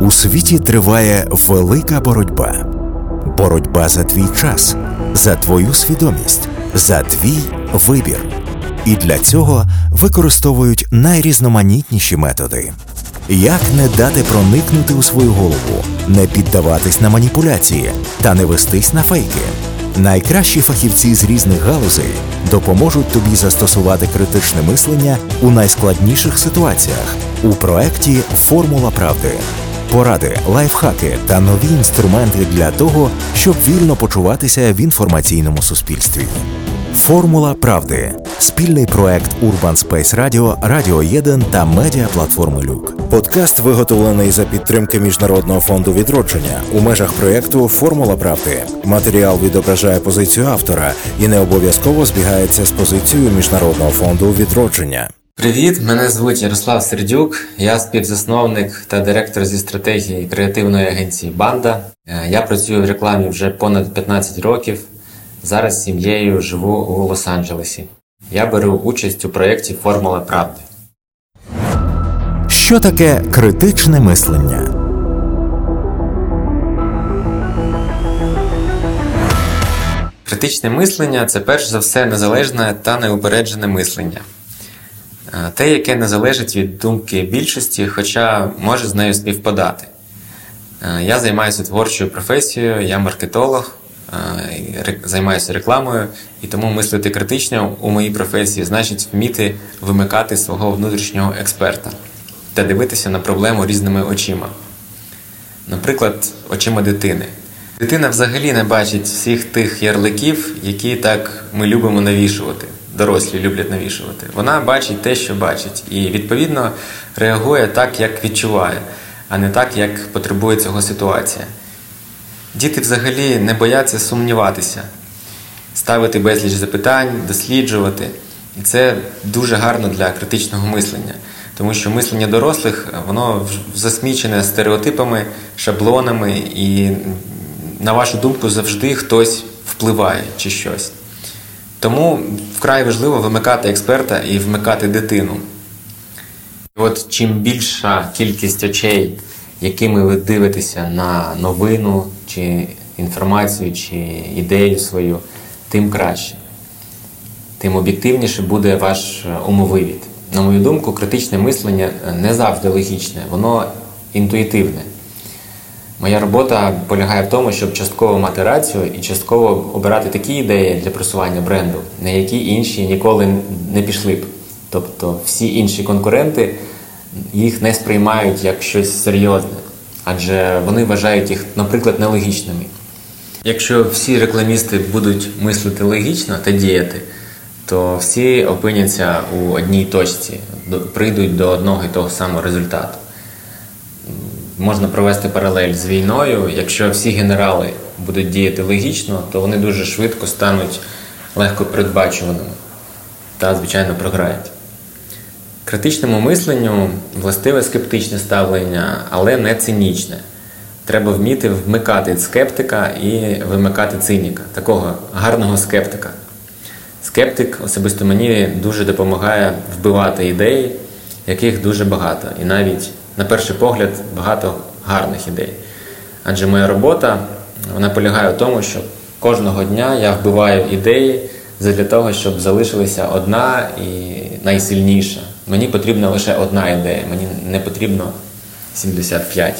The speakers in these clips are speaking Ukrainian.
У світі триває велика боротьба. Боротьба за твій час, за твою свідомість, за твій вибір. І для цього використовують найрізноманітніші методи. Як не дати проникнути у свою голову, не піддаватись на маніпуляції та не вестись на фейки? Найкращі фахівці з різних галузей допоможуть тобі застосувати критичне мислення у найскладніших ситуаціях у проекті Формула правди. Поради, лайфхаки та нові інструменти для того, щоб вільно почуватися в інформаційному суспільстві. Формула правди спільний проект Urban Space Radio, Радіо 1 та медіаплатформи Люк. Подкаст виготовлений за підтримки Міжнародного фонду відродження у межах проєкту Формула правди. Матеріал відображає позицію автора і не обов'язково збігається з позицією Міжнародного фонду відродження. Привіт, мене звуть Ярослав Сердюк. Я співзасновник та директор зі стратегії креативної агенції Банда. Е, я працюю в рекламі вже понад 15 років. Зараз з сім'єю живу у Лос-Анджелесі. Я беру участь у проєкті Формула правди. Що таке критичне мислення? Критичне мислення це перш за все незалежне та неупереджене мислення. Е, те, яке не залежить від думки більшості, хоча може з нею співпадати. Е, я займаюся творчою професією, я маркетолог, е, займаюся рекламою, і тому мислити критично у моїй професії значить вміти вимикати свого внутрішнього експерта та дивитися на проблему різними очима. Наприклад, очима дитини. Дитина взагалі не бачить всіх тих ярликів, які так ми любимо навішувати дорослі люблять навішувати. Вона бачить те, що бачить, і відповідно реагує так, як відчуває, а не так, як потребує цього ситуація. Діти взагалі не бояться сумніватися, ставити безліч запитань, досліджувати. І це дуже гарно для критичного мислення, тому що мислення дорослих воно засмічене стереотипами, шаблонами, і, на вашу думку, завжди хтось впливає чи щось. Тому вкрай важливо вимикати експерта і вмикати дитину. От чим більша кількість очей, якими ви дивитеся на новину, чи інформацію, чи ідею свою, тим краще. Тим об'єктивніше буде ваш умовивід. На мою думку, критичне мислення не завжди логічне, воно інтуїтивне. Моя робота полягає в тому, щоб частково мати рацію і частково обирати такі ідеї для просування бренду, на які інші ніколи не пішли б. Тобто всі інші конкуренти їх не сприймають як щось серйозне, адже вони вважають їх, наприклад, нелогічними. Якщо всі рекламісти будуть мислити логічно та діяти, то всі опиняться у одній точці, прийдуть до одного і того самого результату можна провести паралель з війною. Якщо всі генерали будуть діяти логічно, то вони дуже швидко стануть легко передбачуваними та, звичайно, програють. Критичному мисленню властиве скептичне ставлення, але не цинічне. Треба вміти вмикати скептика і вимикати циніка, такого гарного скептика. Скептик особисто мені дуже допомагає вбивати ідеї, яких дуже багато. І навіть на перший погляд, багато гарних ідей. Адже моя робота вона полягає в тому, що кожного дня я вбиваю ідеї для того, щоб залишилася одна і найсильніша. Мені потрібна лише одна ідея, мені не потрібно 75.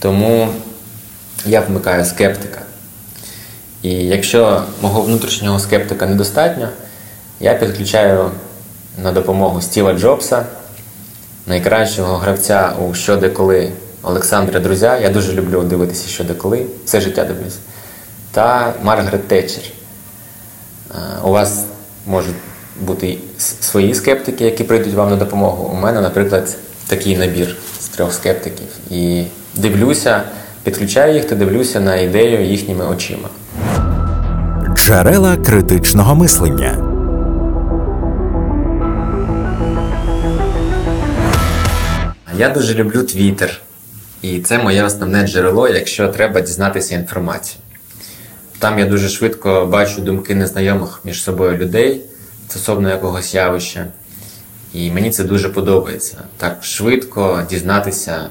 Тому я вмикаю скептика. І якщо мого внутрішнього скептика недостатньо, я підключаю на допомогу Стіва Джобса найкращого гравця у що де коли Олександра Друзя. Я дуже люблю дивитися що де коли, все життя дивлюся. Та Маргарет Тетчер. У вас можуть бути свої скептики, які прийдуть вам на допомогу. У мене, наприклад, такий набір з трьох скептиків. І дивлюся, підключаю їх та дивлюся на ідею їхніми очима. Джерела критичного мислення. Я дуже люблю Твіттер. І це моє основне джерело, якщо треба дізнатися інформацію. Там я дуже швидко бачу думки незнайомих між собою людей стосовно якогось явища. І мені це дуже подобається. Так швидко дізнатися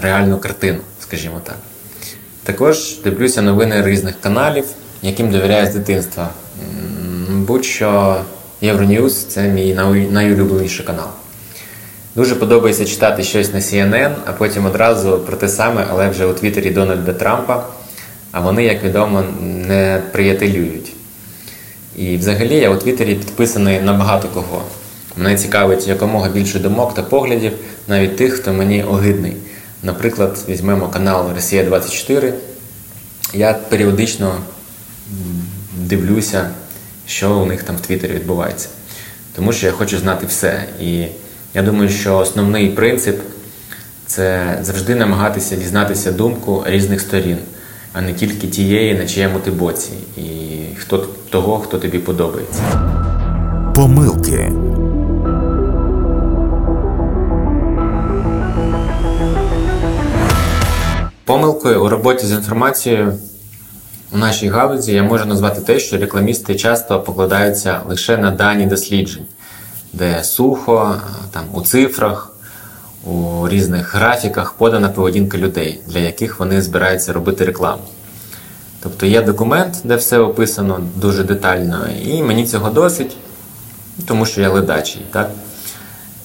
реальну картину, скажімо так. Також дивлюся новини різних каналів, яким довіряю з дитинства. Будь-що Євроньюз це мій найулюбленіший канал. Дуже подобається читати щось на CNN, а потім одразу про те саме, але вже у Твіттері Дональда Трампа. А вони, як відомо, не приятелюють. І взагалі я у Твіттері підписаний на багато кого. Мене цікавить якомога більше думок та поглядів, навіть тих, хто мені огидний. Наприклад, візьмемо канал Росія 24. Я періодично дивлюся, що у них там в Твіттері відбувається. Тому що я хочу знати все. І я думаю, що основний принцип це завжди намагатися дізнатися думку різних сторін, а не тільки тієї, на чиєму ти боці, і хто того, хто тобі подобається. Помилки. Помилкою у роботі з інформацією у нашій галузі я можу назвати те, що рекламісти часто покладаються лише на дані досліджень де сухо, там у цифрах, у різних графіках подана поведінка людей, для яких вони збираються робити рекламу. Тобто є документ, де все описано дуже детально, і мені цього досить, тому що я ледачий. Так?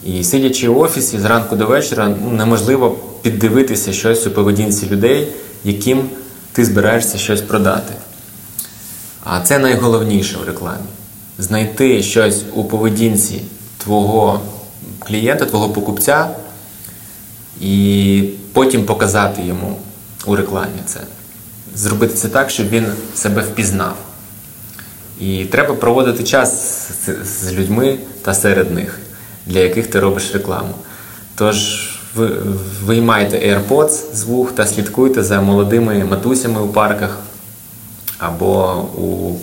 І сидячи в офісі зранку до вечора, ну, неможливо піддивитися щось у поведінці людей, яким ти збираєшся щось продати. А це найголовніше в рекламі знайти щось у поведінці твого клієнта, твого покупця, і потім показати йому у рекламі це. Зробити це так, щоб він себе впізнав. І треба проводити час з людьми та серед них, для яких ти робиш рекламу. Тож ви виймайте AirPods з вух та слідкуйте за молодими матусями у парках або у,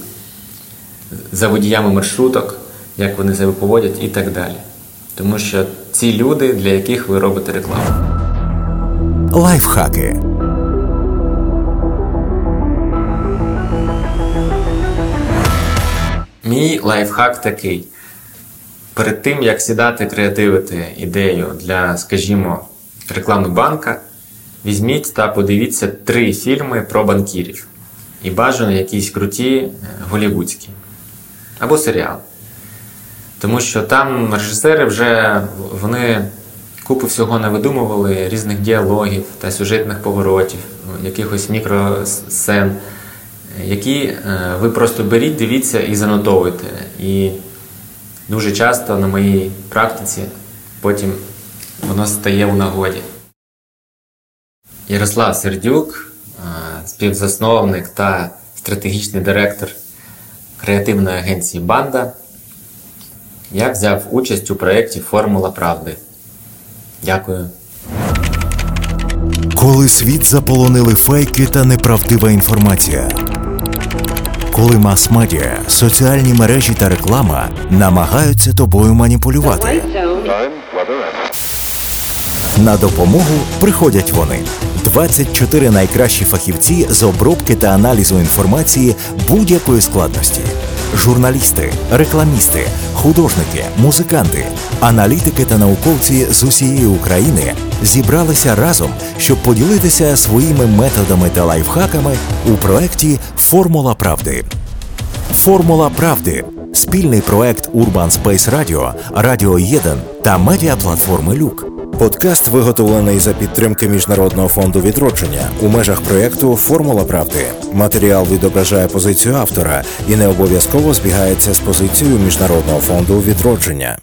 за водіями маршруток як вони себе поводять і так далі. Тому що ці люди, для яких ви робите рекламу. Лайфхаки. Мій лайфхак такий. Перед тим, як сідати креативити ідею для, скажімо, реклами банка, візьміть та подивіться три фільми про банкірів. І бажано якісь круті е, голівудські або серіал. Тому що там режисери вже вони купу всього не видумували, різних діалогів та сюжетних поворотів, якихось мікросцен, які е, ви просто беріть, дивіться і занотовуйте. І дуже часто на моїй практиці потім воно стає у нагоді. Ярослав Сердюк, е, співзасновник та стратегічний директор креативної агенції Банда. Я взяв участь у проєкті Формула правди. Дякую. Коли світ заполонили фейки та неправдива інформація. Коли мас-медіа, соціальні мережі та реклама намагаються тобою маніпулювати. На допомогу приходять вони. 24 найкращі фахівці з обробки та аналізу інформації будь-якої складності журналісти, рекламісти, художники, музиканти, аналітики та науковці з усієї України зібралися разом, щоб поділитися своїми методами та лайфхаками у проєкті Формула правди. Формула правди спільний проект Urban Space Radio, Радіо 1 та медіаплатформи Люк. Подкаст виготовлений за підтримки Міжнародного фонду відродження у межах проєкту Формула правди. Матеріал відображає позицію автора і не обов'язково збігається з позицією Міжнародного фонду відродження.